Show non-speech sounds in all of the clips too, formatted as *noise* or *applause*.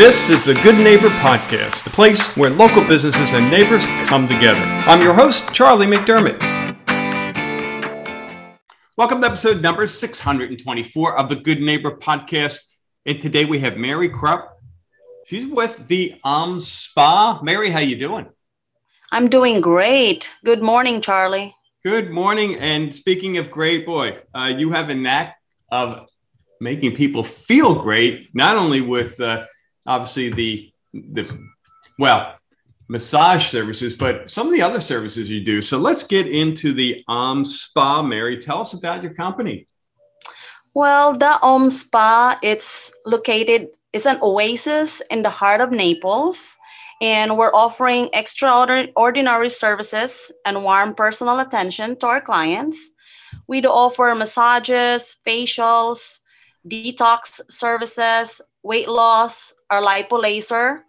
This is the Good Neighbor Podcast, the place where local businesses and neighbors come together. I'm your host, Charlie McDermott. Welcome to episode number 624 of the Good Neighbor Podcast. And today we have Mary Krupp. She's with the Um Spa. Mary, how you doing? I'm doing great. Good morning, Charlie. Good morning. And speaking of great, boy, uh, you have a knack of making people feel great, not only with uh, obviously the the well massage services, but some of the other services you do. So let's get into the Om Spa. Mary, tell us about your company. Well, the Om Spa, it's located, it's an oasis in the heart of Naples. And we're offering extraordinary services and warm personal attention to our clients. We do offer massages, facials, detox services, weight loss, our lipo laser,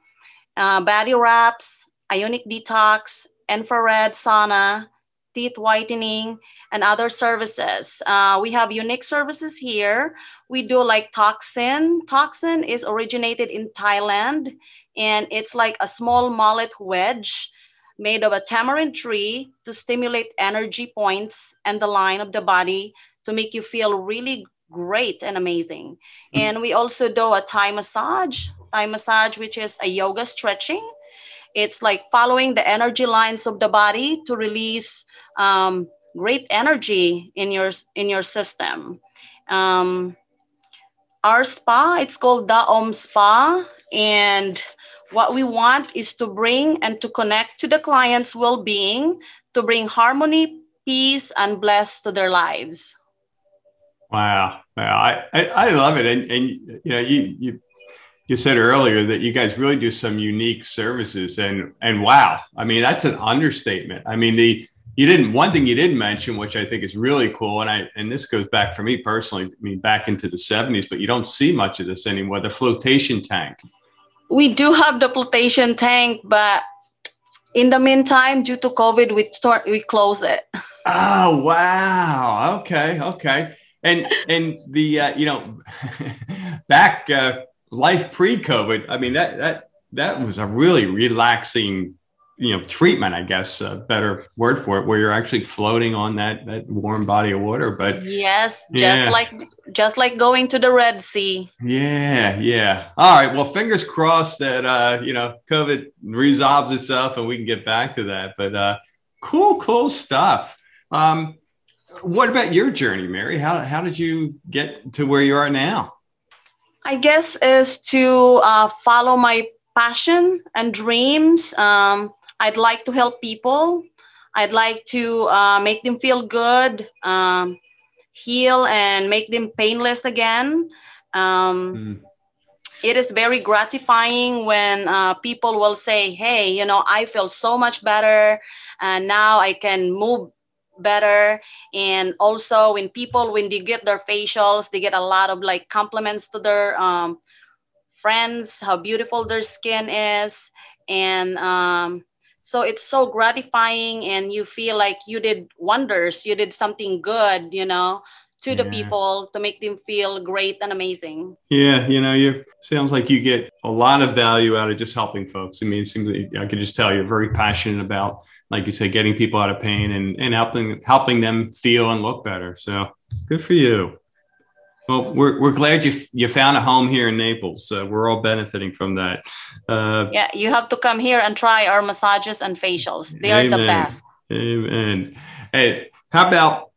uh, body wraps, ionic detox, infrared sauna, teeth whitening, and other services. Uh, we have unique services here. We do like Tok Sen. Toxin is originated in Thailand, and it's like a small mallet wedge made of a tamarind tree to stimulate energy points and the line of the body to make you feel really great and amazing. Mm-hmm. And we also do a Thai massage, Thai massage, which is a yoga stretching. It's like following the energy lines of the body to release um, great energy in your in your system. Um, our spa, it's called Da Om Spa, and what we want is to bring and to connect to the client's well-being, to bring harmony, peace, and bless to their lives. Wow, wow, I, I, I love it, and and you know you you you said earlier that you guys really do some unique services, and and wow, I mean that's an understatement. I mean the you didn't one thing you didn't mention, which I think is really cool, and I and this goes back for me personally. I mean back into the seventies, but you don't see much of this anymore. The flotation tank. We do have the flotation tank, but in the meantime, due to COVID, we start we close it. Oh wow! Okay, okay and and the uh, you know *laughs* back uh, life pre-COVID, I mean that that that was a really relaxing you know treatment i guess a better word for it where you're actually floating on that that warm body of water but yes just yeah. like just like going to the red sea. Yeah yeah. All right well fingers crossed that uh you know covid resolves itself and we can get back to that but uh cool cool stuff. Um what about your journey, Mary? How, how did you get to where you are now? I guess is to uh, follow my passion and dreams. Um, I'd like to help people. I'd like to uh, make them feel good, um, heal, and make them painless again. Um, mm. It is very gratifying when uh, people will say, Hey, you know, I feel so much better. And now I can move better. And also when people when they get their facials they get a lot of like compliments to their um, friends how beautiful their skin is. And um, so it's so gratifying and you feel like you did wonders you did something good you know to the people to make them feel great and amazing. Yeah, you know, you sounds like you get a lot of value out of just helping folks. I mean, it seems like I could just tell you're very passionate about, like you say, getting people out of pain and, and helping helping them feel and look better. So good for you. Well, we're, we're glad you you found a home here in Naples. Uh, we're all benefiting from that. Uh, yeah, you have to come here and try our massages and facials. They amen. are the best. Amen. Hey, how about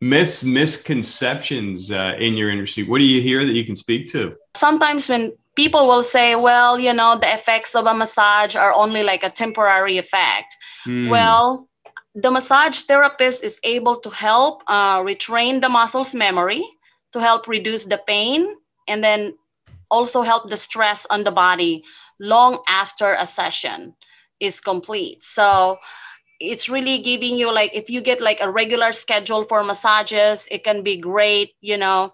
mis misconceptions uh, in your industry? What do you hear that you can speak to? Sometimes when people will say, well, you know, the effects of a massage are only like a temporary effect. Mm. Well, the massage therapist is able to help uh, retrain the muscles memory to help reduce the pain and then also help the stress on the body long after a session is complete. So it's really giving you like if you get like a regular schedule for massages it can be great you know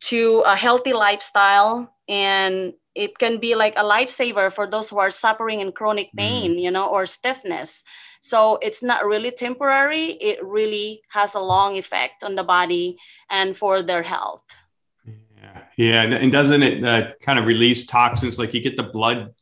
to a healthy lifestyle and it can be like a lifesaver for those who are suffering in chronic mm. pain mm. you know or stiffness so it's not really temporary it really has a long effect on the body and for their health yeah Yeah, and doesn't it uh, kind of release toxins? Like you get the blood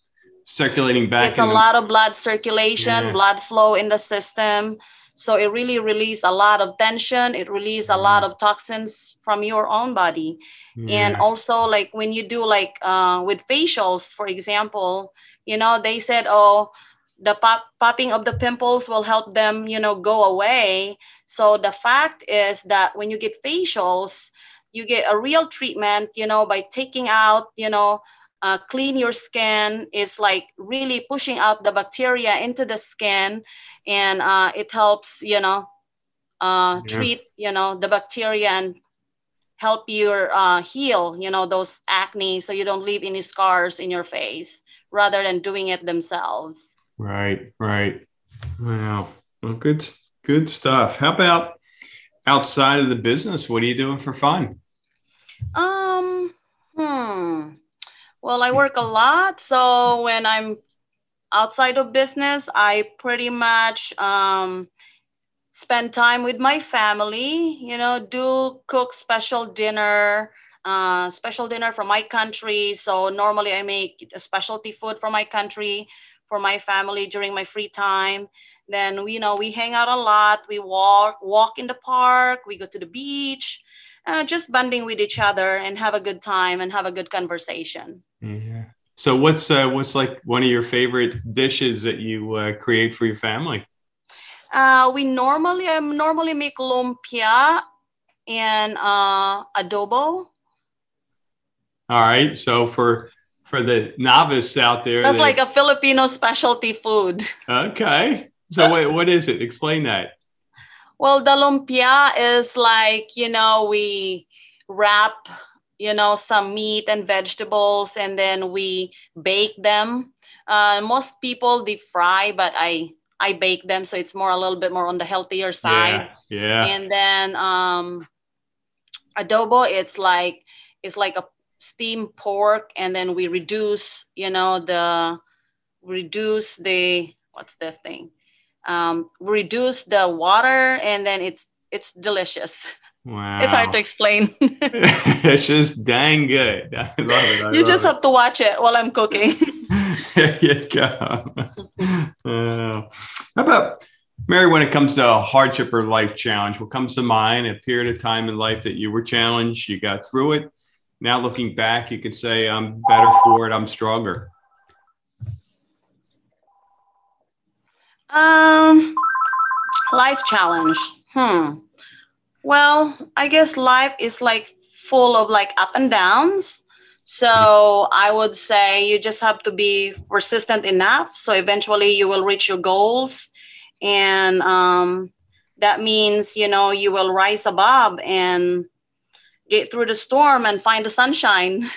circulating back. It's a the- lot of blood circulation, yeah. blood flow in the system. So it really releases a lot of tension. It releases a lot of toxins from your own body. Yeah. And also, like when you do like uh, with facials, for example, you know, they said, oh, the pop- popping of the pimples will help them, you know, go away. So the fact is that when you get facials, you get a real treatment, you know, by taking out, you know, uh, clean your skin. It's like really pushing out the bacteria into the skin, and uh, it helps you know uh, yeah. treat you know the bacteria and help you uh, heal you know those acne, so you don't leave any scars in your face, rather than doing it themselves. Right, right. Wow. Well, good, good stuff. How about outside of the business? What are you doing for fun? Um. Hmm. Well, I work a lot. So when I'm outside of business, I pretty much um, spend time with my family, you know, do cook special dinner, uh, special dinner from my country. So normally I make a specialty food for my country, for my family during my free time. Then, you know, we hang out a lot. We walk, walk in the park. We go to the beach, uh, just bonding with each other and have a good time and have a good conversation. Yeah. So what's uh, what's like one of your favorite dishes that you uh, create for your family? Uh, we normally I normally make lumpia and uh, adobo. All right. So for for the novice out there, that's that, like a Filipino specialty food. Okay. So wait, what is it? Explain that. Well, the lumpia is like you know we wrap you know some meat and vegetables and then we bake them. Uh, most people deep fry but i i bake them so it's more a little bit more on the healthier side. yeah, yeah. and then um adobo it's like it's like a steamed pork and then we reduce you know the reduce the what's this thing? Um reduce the water and then it's it's delicious *laughs* Wow. It's hard to explain. *laughs* *laughs* it's just dang good. *laughs* I love it. I you love just it. have to watch it while I'm cooking. there you go. Uh, how about Mary, when it comes to a hardship or life challenge, what comes to mind, a period of time in life that you were challenged, you got through it. Now looking back, you could say, I'm better for it, I'm stronger. Um, life challenge. Hmm. Well, I guess life is like full of like up and downs. So I would say you just have to be persistent enough. So eventually you will reach your goals. And um, that means, you know, you will rise above and get through the storm and find the sunshine.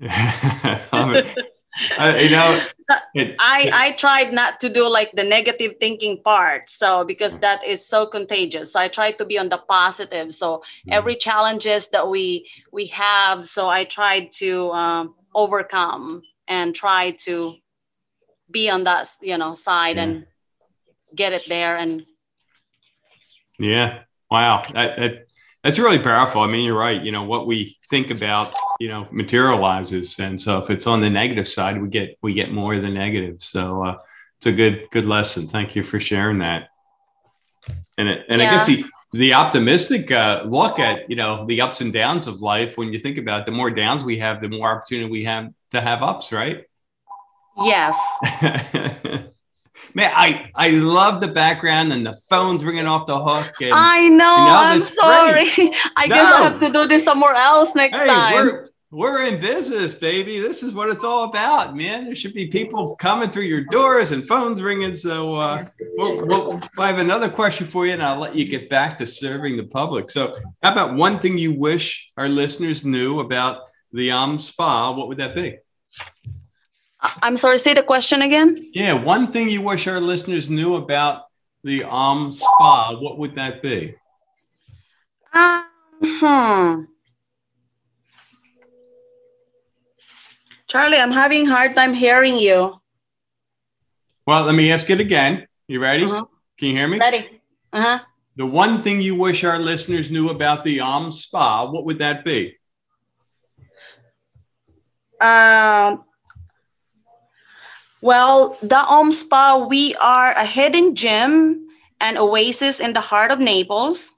*laughs* *laughs* uh, you know, it, I I tried not to do like the negative thinking part, so because that is so contagious. So I try to be on the positive. So mm-hmm. every challenges that we we have, so I tried to um, overcome and try to be on that you know side yeah. and get it there and. Yeah. Wow. That, that that's really powerful. I mean, you're right. You know, what we think about, you know, materializes. And so if it's on the negative side, we get we get more of the negative. So uh, it's a good good lesson. Thank you for sharing that. And it, and yeah. I guess the the optimistic uh, look at you know the ups and downs of life. When you think about it, the more downs we have, the more opportunity we have to have ups, right? Yes. *laughs* Man, I I love the background and the phone's ringing off the hook. And, I know. You know I'm sorry. *laughs* I no. guess I have to do this somewhere else next hey, time. We're, we're in business, baby. This is what it's all about, man. There should be people coming through your doors and phones ringing. So uh, we'll, we'll, I have another question for you, and I'll let you get back to serving the public. So, how about one thing you wish our listeners knew about the Om Spa? What would that be? I'm sorry, say the question again. Yeah, one thing you wish our listeners knew about the Om Spa, what would that be? Uh, hmm. Charlie, I'm having a hard time hearing you. Well, let me ask it again. You ready? Uh-huh. Can you hear me? Ready. Uh-huh. The one thing you wish our listeners knew about the Om Spa, what would that be? Um, well, the Om Spa, we are a hidden gem and oasis in the heart of Naples.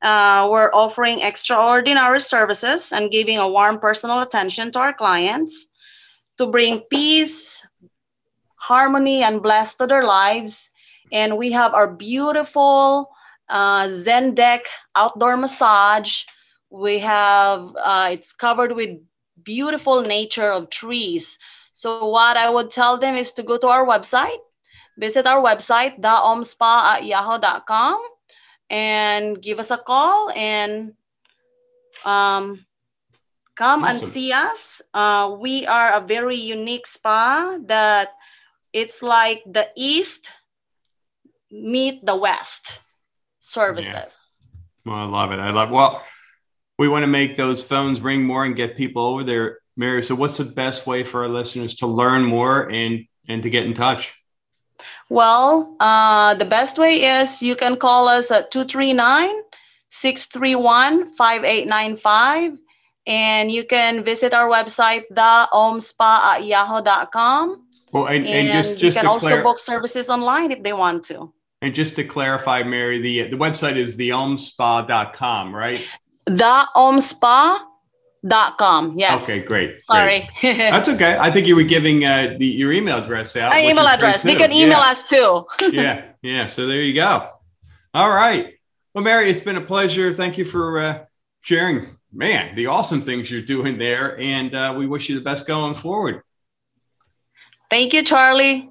Uh, we're offering extraordinary services and giving a warm personal attention to our clients to bring peace, harmony, and bless to their lives. And we have our beautiful uh, Zen deck outdoor massage. We have uh, it's covered with beautiful nature of trees. So what I would tell them is to go to our website, visit our website, theomspa at yahoo.com, and give us a call and um, come awesome. and see us. Uh, we are a very unique spa that it's like the East meet the West services. Yeah. Well, I love it. I love well. We want to make those phones ring more and get people over there, Mary. So, what's the best way for our listeners to learn more and and to get in touch? Well, uh, the best way is you can call us at 239 631 5895. And you can visit our website, theomspa at yahoo.com. Well, and, and, and just, just you can also clar- book services online if they want to. And just to clarify, Mary, the the website is theomspa.com, right? Theomspa.com. Yes. Okay, great. Sorry. Great. *laughs* That's okay. I think you were giving uh, the, your email address out. My email address. They can email yeah. us too. *laughs* yeah. Yeah. So there you go. All right. Well, Mary, it's been a pleasure. Thank you for uh, sharing, man, the awesome things you're doing there. And uh, we wish you the best going forward. Thank you, Charlie.